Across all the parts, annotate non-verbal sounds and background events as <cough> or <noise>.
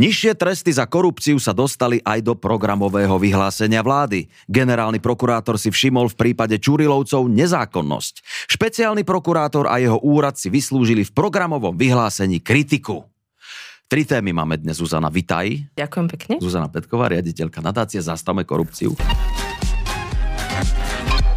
Nižšie tresty za korupciu sa dostali aj do programového vyhlásenia vlády. Generálny prokurátor si všimol v prípade Čurilovcov nezákonnosť. Špeciálny prokurátor a jeho úrad si vyslúžili v programovom vyhlásení kritiku. Tri témy máme dnes, Zuzana. Vitaj. Ďakujem pekne. Zuzana Petková, riaditeľka nadácie Zastavme korupciu.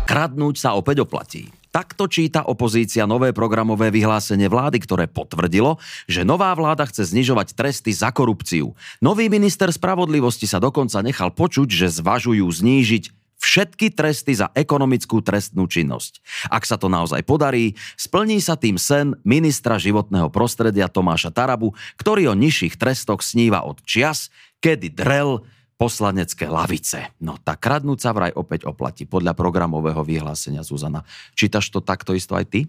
Kradnúť sa opäť oplatí. Takto číta opozícia nové programové vyhlásenie vlády, ktoré potvrdilo, že nová vláda chce znižovať tresty za korupciu. Nový minister spravodlivosti sa dokonca nechal počuť, že zvažujú znížiť všetky tresty za ekonomickú trestnú činnosť. Ak sa to naozaj podarí, splní sa tým sen ministra životného prostredia Tomáša Tarabu, ktorý o nižších trestoch sníva od čias, kedy drel poslanecké lavice. No tak kradnúť sa vraj opäť oplatí podľa programového vyhlásenia Zuzana. Čítaš to takto isto aj ty?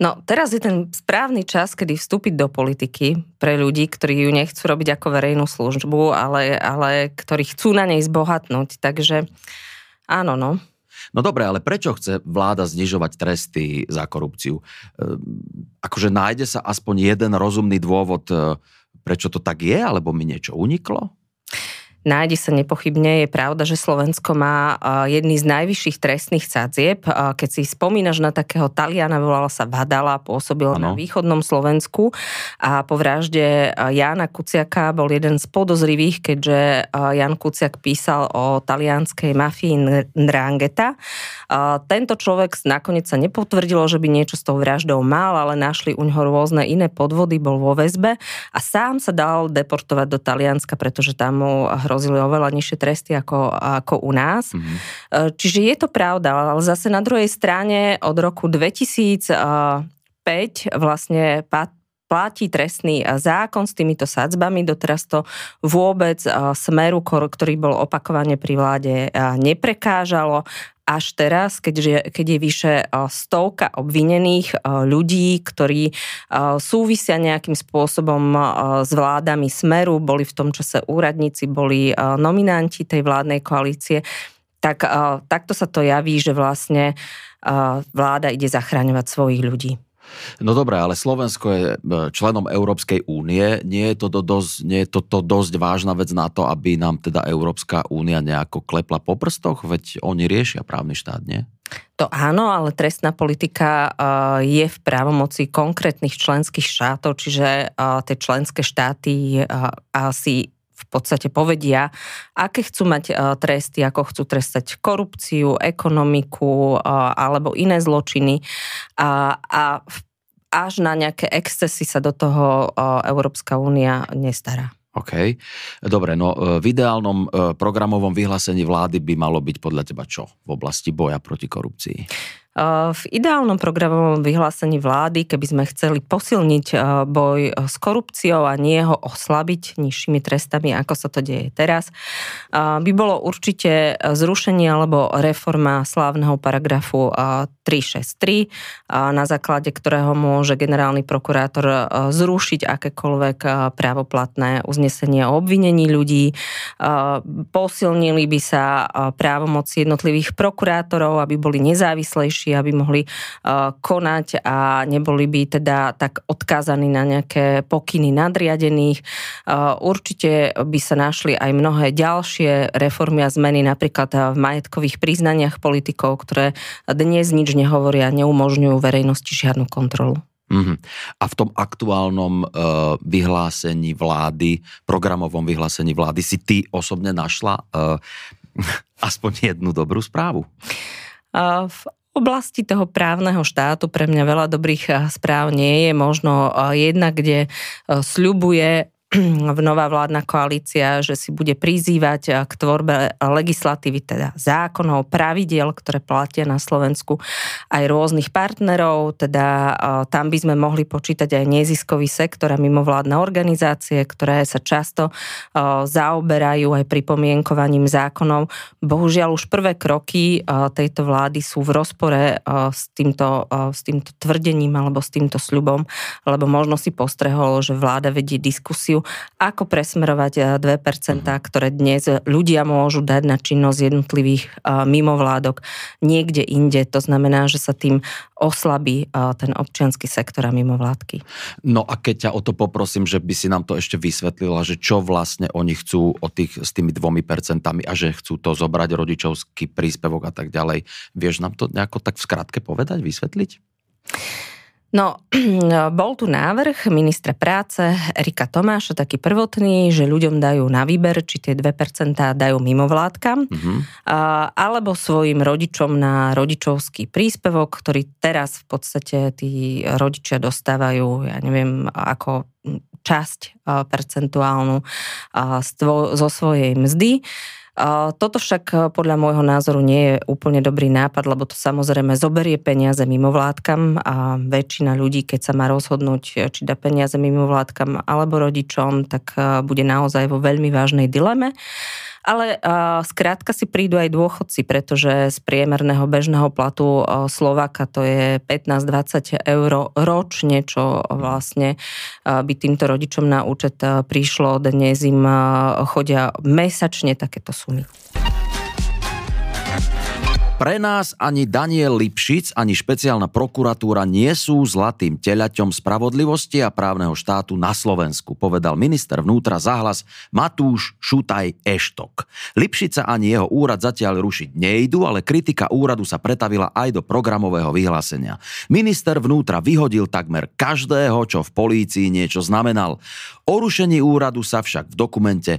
No, teraz je ten správny čas, kedy vstúpiť do politiky pre ľudí, ktorí ju nechcú robiť ako verejnú službu, ale, ale ktorí chcú na nej zbohatnúť. Takže áno, no. No dobre, ale prečo chce vláda znižovať tresty za korupciu? Ehm, akože nájde sa aspoň jeden rozumný dôvod, e, prečo to tak je, alebo mi niečo uniklo? Nájde sa nepochybne, je pravda, že Slovensko má jedný z najvyšších trestných sadzieb. Keď si spomínaš na takého Taliana, volala sa Vadala, pôsobil ano. na východnom Slovensku a po vražde Jána Kuciaka bol jeden z podozrivých, keďže Jan Kuciak písal o talianskej mafii Nrangeta. Tento človek nakoniec sa nepotvrdilo, že by niečo s tou vraždou mal, ale našli u ňoho rôzne iné podvody, bol vo väzbe a sám sa dal deportovať do Talianska, pretože tam mu hrozili oveľa nižšie tresty ako, ako u nás. Mm-hmm. Čiže je to pravda, ale zase na druhej strane od roku 2005 vlastne platí trestný zákon s týmito sadzbami. Doteraz to vôbec smeru, ktorý bol opakovane pri vláde, neprekážalo až teraz, keď, keď je vyše stovka obvinených ľudí, ktorí súvisia nejakým spôsobom s vládami Smeru, boli v tom čase úradníci, boli nominanti tej vládnej koalície, tak takto sa to javí, že vlastne vláda ide zachráňovať svojich ľudí. No dobré, ale Slovensko je e, členom Európskej únie. Nie je to dosť, nie je to, to dosť vážna vec na to, aby nám teda Európska únia nejako klepla po prstoch? Veď oni riešia právny štát, nie? To áno, ale trestná politika e, je v právomoci konkrétnych členských štátov, čiže e, tie členské štáty asi v podstate povedia, aké chcú mať tresty, ako chcú trestať korupciu, ekonomiku alebo iné zločiny. A, a až na nejaké excesy sa do toho Európska únia nestará. OK. Dobre, no e, v ideálnom e, programovom vyhlásení vlády by malo byť podľa teba čo v oblasti boja proti korupcii? V ideálnom programovom vyhlásení vlády, keby sme chceli posilniť e, boj s korupciou a nie ho oslabiť nižšími trestami, ako sa to deje teraz, by bolo určite zrušenie alebo reforma slávneho paragrafu 363, na základe ktorého môže generálny prokurátor zrušiť akékoľvek právoplatné uznesenie o obvinení ľudí. Posilnili by sa právomoci jednotlivých prokurátorov, aby boli nezávislejší lepší, aby mohli uh, konať a neboli by teda tak odkázaní na nejaké pokyny nadriadených. Uh, určite by sa našli aj mnohé ďalšie reformy a zmeny, napríklad v majetkových priznaniach politikov, ktoré dnes nič nehovoria, neumožňujú verejnosti žiadnu kontrolu. Mm-hmm. A v tom aktuálnom uh, vyhlásení vlády, programovom vyhlásení vlády si ty osobne našla uh, <laughs> aspoň jednu dobrú správu? V oblasti toho právneho štátu pre mňa veľa dobrých správ nie je. Možno jedna, kde eh, sľubuje nová vládna koalícia, že si bude prizývať eh, k tvorbe legislatívy, teda zákonov, pravidiel, ktoré platia na Slovensku, aj rôznych partnerov, teda eh, tam by sme mohli počítať aj neziskový sektor a mimovládne organizácie, ktoré sa často eh, zaoberajú aj pripomienkovaním zákonov. Bohužiaľ už prvé kroky tejto vlády sú v rozpore s týmto, s týmto tvrdením alebo s týmto sľubom, lebo možno si postrehol, že vláda vedie diskusiu ako presmerovať 2%, ktoré dnes ľudia môžu dať na činnosť jednotlivých mimovládok niekde inde. To znamená, že sa tým oslabí ten občianský sektor a mimovládky. No a keď ťa o to poprosím, že by si nám to ešte vysvetlila, že čo vlastne oni chcú o tých, s tými dvomi percentami a že chcú to zobrať rodičovský príspevok a tak ďalej. Vieš nám to nejako tak v skratke povedať, vysvetliť? No, <clears throat> bol tu návrh ministra práce Erika Tomáša, taký prvotný, že ľuďom dajú na výber, či tie 2% dajú mimovládkam, mm-hmm. alebo svojim rodičom na rodičovský príspevok, ktorý teraz v podstate tí rodičia dostávajú, ja neviem, ako časť percentuálnu zo svojej mzdy. Toto však e, podľa môjho názoru nie je úplne dobrý nápad, lebo to samozrejme zoberie peniaze mimovládkam a väčšina ľudí, keď sa má rozhodnúť, e, či dá peniaze mimovládkam alebo rodičom, tak e, bude naozaj vo veľmi vážnej dileme. Ale skrátka si prídu aj dôchodci, pretože z priemerného bežného platu Slováka to je 15-20 eur ročne, čo vlastne by týmto rodičom na účet prišlo. Dnes im chodia mesačne takéto sumy. Pre nás ani Daniel Lipšic, ani špeciálna prokuratúra nie sú zlatým teľaťom spravodlivosti a právneho štátu na Slovensku, povedal minister vnútra zahlas Matúš Šutaj Eštok. Lipšica ani jeho úrad zatiaľ rušiť nejdu, ale kritika úradu sa pretavila aj do programového vyhlásenia. Minister vnútra vyhodil takmer každého, čo v polícii niečo znamenal. O rušení úradu sa však v dokumente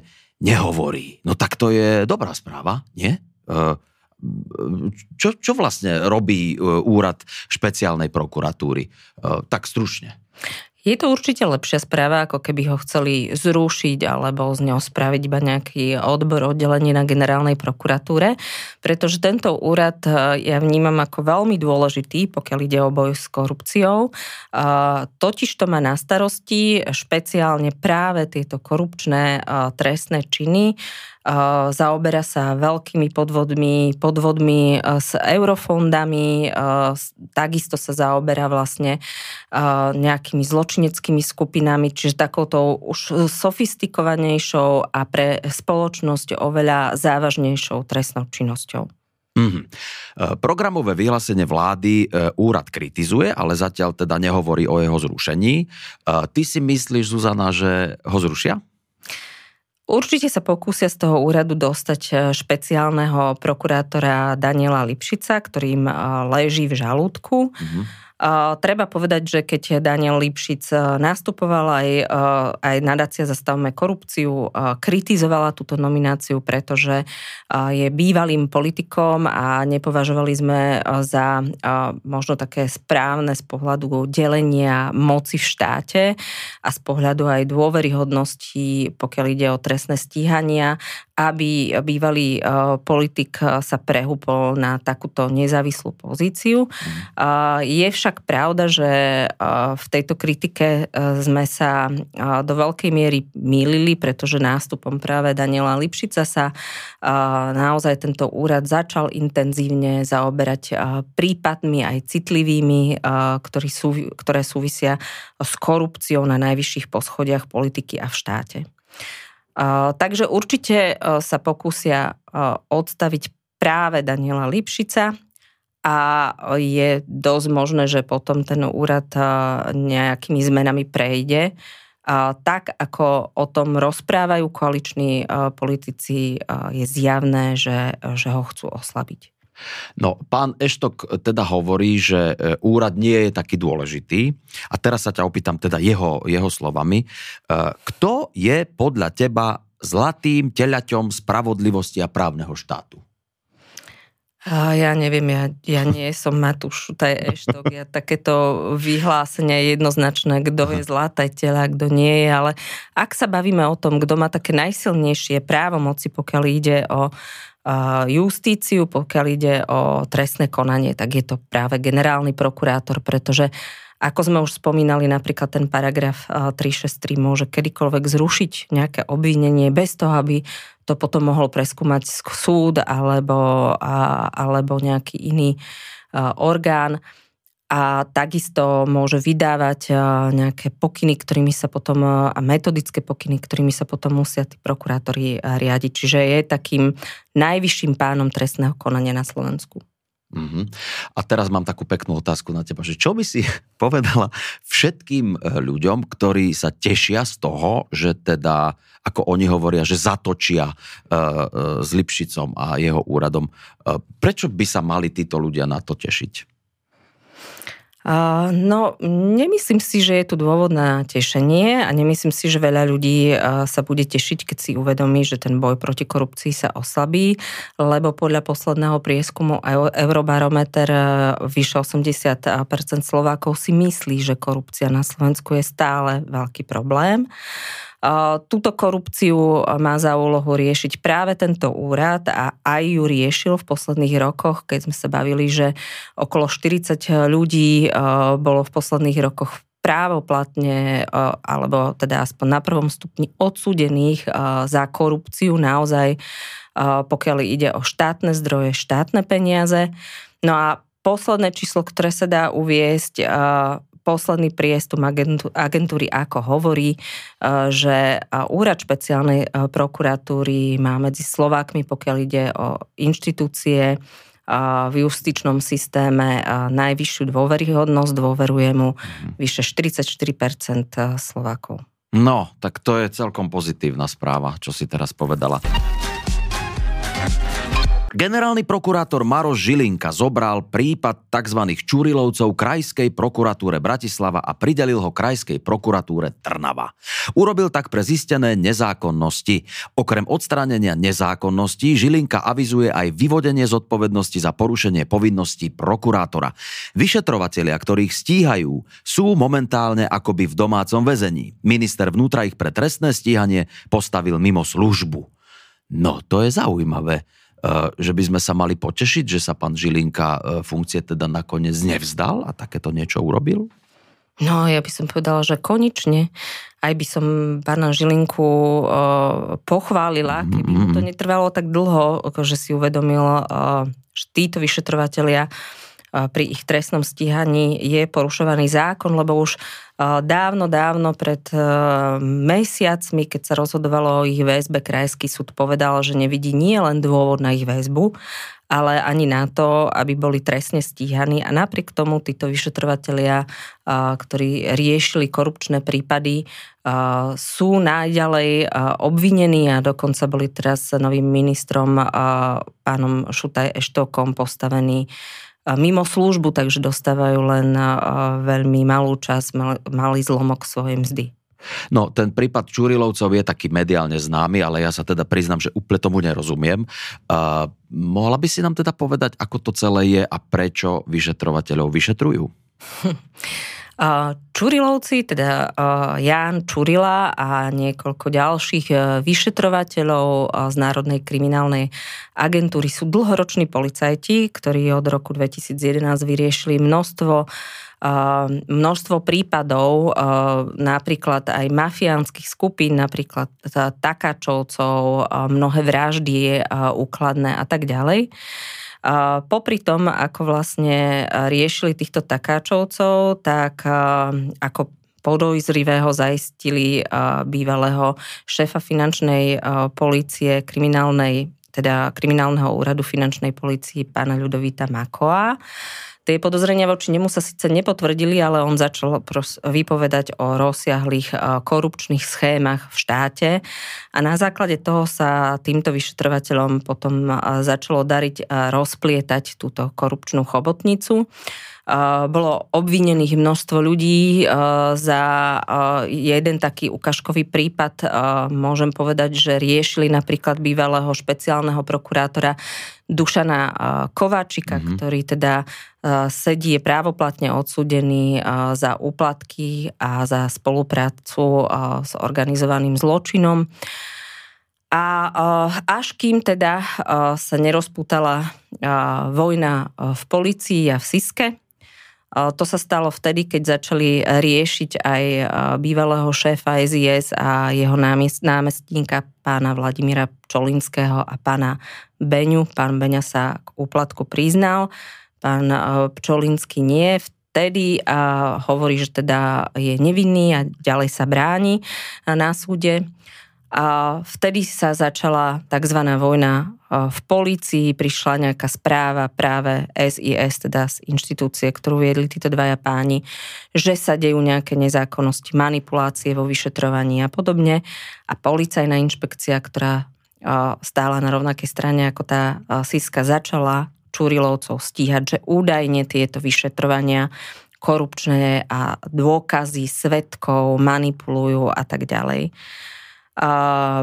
nehovorí. No tak to je dobrá správa, nie? E- čo, čo vlastne robí e, úrad špeciálnej prokuratúry? E, tak stručne. Je to určite lepšia správa, ako keby ho chceli zrušiť alebo z neho spraviť iba nejaký odbor oddelenie na generálnej prokuratúre, pretože tento úrad e, ja vnímam ako veľmi dôležitý, pokiaľ ide o boj s korupciou. Totiž to má na starosti špeciálne práve tieto korupčné trestné činy, zaoberá sa veľkými podvodmi, podvodmi s eurofondami, takisto sa zaoberá vlastne nejakými zločineckými skupinami, čiže takouto už sofistikovanejšou a pre spoločnosť oveľa závažnejšou trestnou činnosťou. Mm-hmm. Programové vyhlásenie vlády e, úrad kritizuje, ale zatiaľ teda nehovorí o jeho zrušení. E, ty si myslíš, Zuzana, že ho zrušia? Určite sa pokúsia z toho úradu dostať e, špeciálneho prokurátora Daniela Lipšica, ktorým e, leží v žalúdku. Mm-hmm Treba povedať, že keď Daniel Lipšic e, nastupoval aj, e, aj nadácia Zastavme korupciu, e, kritizovala túto nomináciu, pretože je bývalým politikom a nepovažovali sme za možno také správne z pohľadu delenia moci v štáte a z pohľadu aj dôveryhodnosti, pokiaľ ide o trestné stíhania aby bývalý politik sa prehúpol na takúto nezávislú pozíciu. Mm. Je však pravda, že e, v tejto kritike sme sa do veľkej miery mýlili, pretože nástupom práve Daniela Lipšica sa naozaj tento úrad začal intenzívne zaoberať prípadmi aj citlivými, ktoré súvisia s korupciou na najvyšších poschodiach politiky a v štáte. Takže určite e, sa pokúsia e, odstaviť práve Daniela Lipšica a je dosť možné, že potom ten úrad nejakými zmenami prejde. Tak, ako o tom rozprávajú koaliční politici, je zjavné, že, že ho chcú oslabiť. No, pán Eštok teda hovorí, že e, úrad nie je taký dôležitý. A teraz sa ťa opýtam teda jeho, jeho slovami. E, kto je podľa teba zlatým teľaťom spravodlivosti a právneho štátu? Ja neviem, ja, ja nie som Matúš Eštok, ja takéto vyhlásenie jednoznačné, kto je zlatá tela, kto nie je, ale ak sa bavíme o tom, kto má také najsilnejšie právomoci, pokiaľ ide o justíciu, pokiaľ ide o trestné konanie, tak je to práve generálny prokurátor, pretože ako sme už spomínali, napríklad ten paragraf 363 môže kedykoľvek zrušiť nejaké obvinenie bez toho, aby to potom mohol preskúmať súd alebo, alebo nejaký iný orgán. a takisto môže vydávať nejaké pokyny, ktorými sa potom, a metodické pokyny, ktorými sa potom musia tí prokurátori riadiť. Čiže je takým najvyšším pánom trestného konania na Slovensku. Uh-huh. A teraz mám takú peknú otázku na teba, že čo by si <laughs> povedala všetkým eh, ľuďom, ktorí sa tešia z toho, že teda, ako oni hovoria, že zatočia uh, uh, s Lipšicom a jeho úradom. Uh, prečo by sa mali títo ľudia na to tešiť? No, nemyslím si, že je tu dôvod na tešenie a nemyslím si, že veľa ľudí sa bude tešiť, keď si uvedomí, že ten boj proti korupcii sa oslabí, lebo podľa posledného prieskumu Eurobarometer vyše 80% Slovákov si myslí, že korupcia na Slovensku je stále veľký problém. Túto korupciu má za úlohu riešiť práve tento úrad a aj ju riešil v posledných rokoch, keď sme sa bavili, že okolo 40 ľudí bolo v posledných rokoch právoplatne, alebo teda aspoň na prvom stupni odsúdených za korupciu naozaj, pokiaľ ide o štátne zdroje, štátne peniaze. No a posledné číslo, ktoré sa dá uviesť, posledný priestum agentúry ako hovorí, e, že úrad špeciálnej e, prokuratúry má medzi Slovákmi, pokiaľ ide o inštitúcie, e, v justičnom systéme najvyššiu dôveryhodnosť, dôveruje mu mhm. vyše 44% Slovákov. No, tak to je celkom pozitívna správa, čo si teraz povedala. Generálny prokurátor Maroš Žilinka zobral prípad tzv. Čurilovcov Krajskej prokuratúre Bratislava a pridelil ho Krajskej prokuratúre Trnava. Urobil tak pre zistené nezákonnosti. Okrem odstránenia nezákonností Žilinka avizuje aj vyvodenie zodpovednosti za porušenie povinností prokurátora. Vyšetrovatelia, ktorých stíhajú, sú momentálne akoby v domácom väzení. Minister vnútra ich pre trestné stíhanie postavil mimo službu. No, to je zaujímavé. Eh, že by sme sa mali potešiť, že sa pán Žilinka eh, funkcie teda nakoniec nevzdal a takéto niečo urobil? No, ja by som povedala, že konečne aj by som pána Žilinku uh, pochválila, keby mu to mhm. netrvalo tak dlho, že si uvedomil, uh, že títo vyšetrovatelia uh, pri ich trestnom stíhaní je porušovaný zákon, lebo už dávno, dávno pred mesiacmi, keď sa rozhodovalo o ich väzbe, Krajský súd povedal, že nevidí nie len dôvod na ich väzbu, ale ani na to, aby boli trestne stíhaní. A napriek tomu títo vyšetrovatelia, ktorí riešili korupčné prípady, sú naďalej obvinení a dokonca boli teraz novým ministrom pánom Šutaj Eštokom postavení mimo službu, takže dostávajú len veľmi malú časť, malý zlomok svojej mzdy. No, ten prípad Čurilovcov je taký mediálne známy, ale ja sa teda priznam, že úplne tomu nerozumiem. Uh, mohla by si nám teda povedať, ako to celé je a prečo vyšetrovateľov vyšetrujú? <laughs> Čurilovci, teda Jan Čurila a niekoľko ďalších e, vyšetrovateľov z Národnej kriminálnej agentúry sú dlhoroční policajti, ktorí od roku 2011 vyriešili množstvo množstvo prípadov, napríklad aj mafiánskych skupín, napríklad takáčovcov, mnohé vraždy úkladné a tak ďalej. Popri tom, ako vlastne riešili týchto takáčovcov, tak ako podojzrivého zaistili bývalého šéfa finančnej policie, kriminálnej, teda kriminálneho úradu finančnej policie pána Ľudovita Makoa. Tie podozrenia voči nemu sa síce nepotvrdili, ale on začal vypovedať o rozsiahlých korupčných schémach v štáte a na základe toho sa týmto vyšetrovateľom potom začalo dariť rozplietať túto korupčnú chobotnicu bolo obvinených množstvo ľudí za jeden taký ukážkový prípad. Môžem povedať, že riešili napríklad bývalého špeciálneho prokurátora Dušana Kováčika, mm-hmm. ktorý teda sedí, je právoplatne odsúdený za úplatky a za spoluprácu s organizovaným zločinom. A až kým teda sa nerozputala vojna v policii a v Siske, to sa stalo vtedy, keď začali riešiť aj bývalého šéfa SIS a jeho námestníka pána Vladimíra Čolinského a pána Beňu. Pán Beňa sa k úplatku priznal, pán Pčolinský nie. vtedy a hovorí, že teda je nevinný a ďalej sa bráni na súde. A vtedy sa začala tzv. vojna v polícii, prišla nejaká správa práve SIS, teda z inštitúcie, ktorú viedli títo dvaja páni, že sa dejú nejaké nezákonnosti, manipulácie vo vyšetrovaní a podobne. A policajná inšpekcia, ktorá stála na rovnakej strane ako tá Siska, začala Čurilovcov stíhať, že údajne tieto vyšetrovania korupčné a dôkazy svetkov manipulujú a tak ďalej. A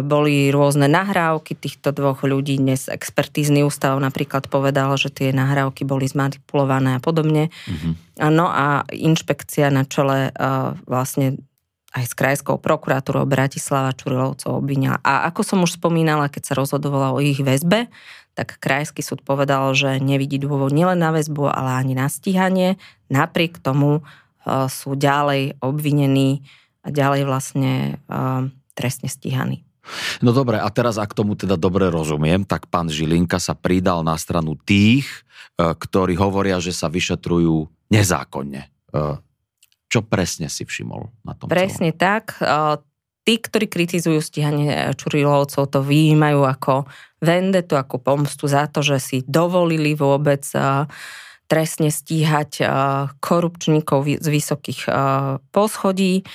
boli rôzne nahrávky týchto dvoch ľudí. Dnes expertízny ústav napríklad povedal, že tie nahrávky boli zmanipulované a podobne. Mm-hmm. No a inšpekcia na čele vlastne aj s krajskou prokuratúrou Bratislava Čurilovcov obvinila. A ako som už spomínala, keď sa rozhodovala o ich väzbe, tak krajský súd povedal, že nevidí dôvod nielen na väzbu, ale ani na stíhanie. Napriek tomu sú ďalej obvinení a ďalej vlastne trestne stíhaný. No dobre, a teraz ak tomu teda dobre rozumiem, tak pán Žilinka sa pridal na stranu tých, e, ktorí hovoria, že sa vyšetrujú nezákonne. E, čo presne si všimol na tom Presne celom? tak. E, tí, ktorí kritizujú stíhanie Čurilovcov, to vyjímajú ako vendetu, ako pomstu za to, že si dovolili vôbec trestne stíhať korupčníkov z vysokých poschodí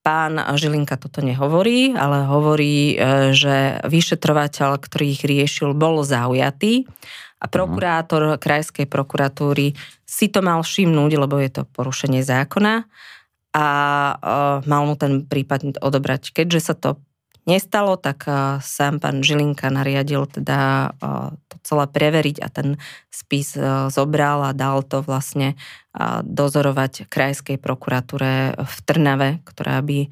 Pán Žilinka toto nehovorí, ale hovorí, e, že vyšetrovateľ, ktorý ich riešil, bol zaujatý a mhm. prokurátor krajskej prokuratúry si to mal všimnúť, lebo je to porušenie zákona a e, mal mu ten prípad odobrať. Keďže sa to nestalo, tak eh, sám pán Žilinka nariadil teda eh, to celé preveriť a ten spis eh, zobral a dal to vlastne dozorovať krajskej prokuratúre v Trnave, ktorá by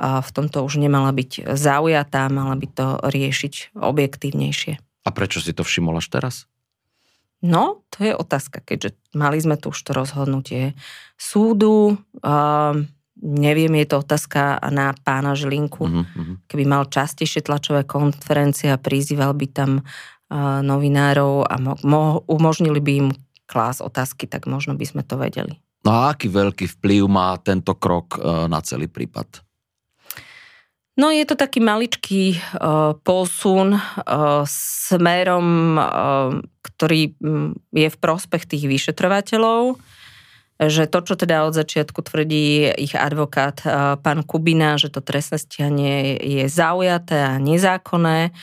v tomto už nemala byť zaujatá, mala by to riešiť objektívnejšie. A prečo si to všimol až teraz? No, to je otázka, keďže mali sme tu už to rozhodnutie súdu. Uh, Neviem, je to otázka na pána Žilinku. Uh-huh. Keby mal častejšie tlačové konferencie a prizýval by tam uh, novinárov a mo- mo- umožnili by im klás otázky, tak možno by sme to vedeli. No a aký veľký vplyv má tento krok uh, na celý prípad? No je to taký maličký uh, posun uh, smerom, uh, ktorý je v prospech tých vyšetrovateľov že to, čo teda od začiatku tvrdí ich advokát eh, pán Kubina, že to trestné stíhanie je zaujaté a nezákonné,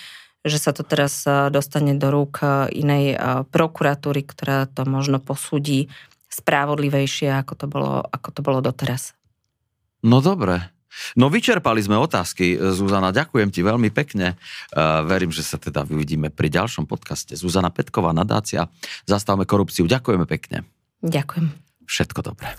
že sa to teraz eh, dostane do rúk eh, inej prokuratúry, ktorá to možno posúdi spravodlivejšie, ako to bolo, ako to bolo doteraz. No dobre. No vyčerpali sme otázky, Zuzana, ďakujem ti veľmi pekne. Verím, že sa teda uvidíme pri ďalšom podcaste. Zuzana Petková, nadácia Zastavme korupciu. Ďakujeme pekne. Ďakujem. Všetko dobré.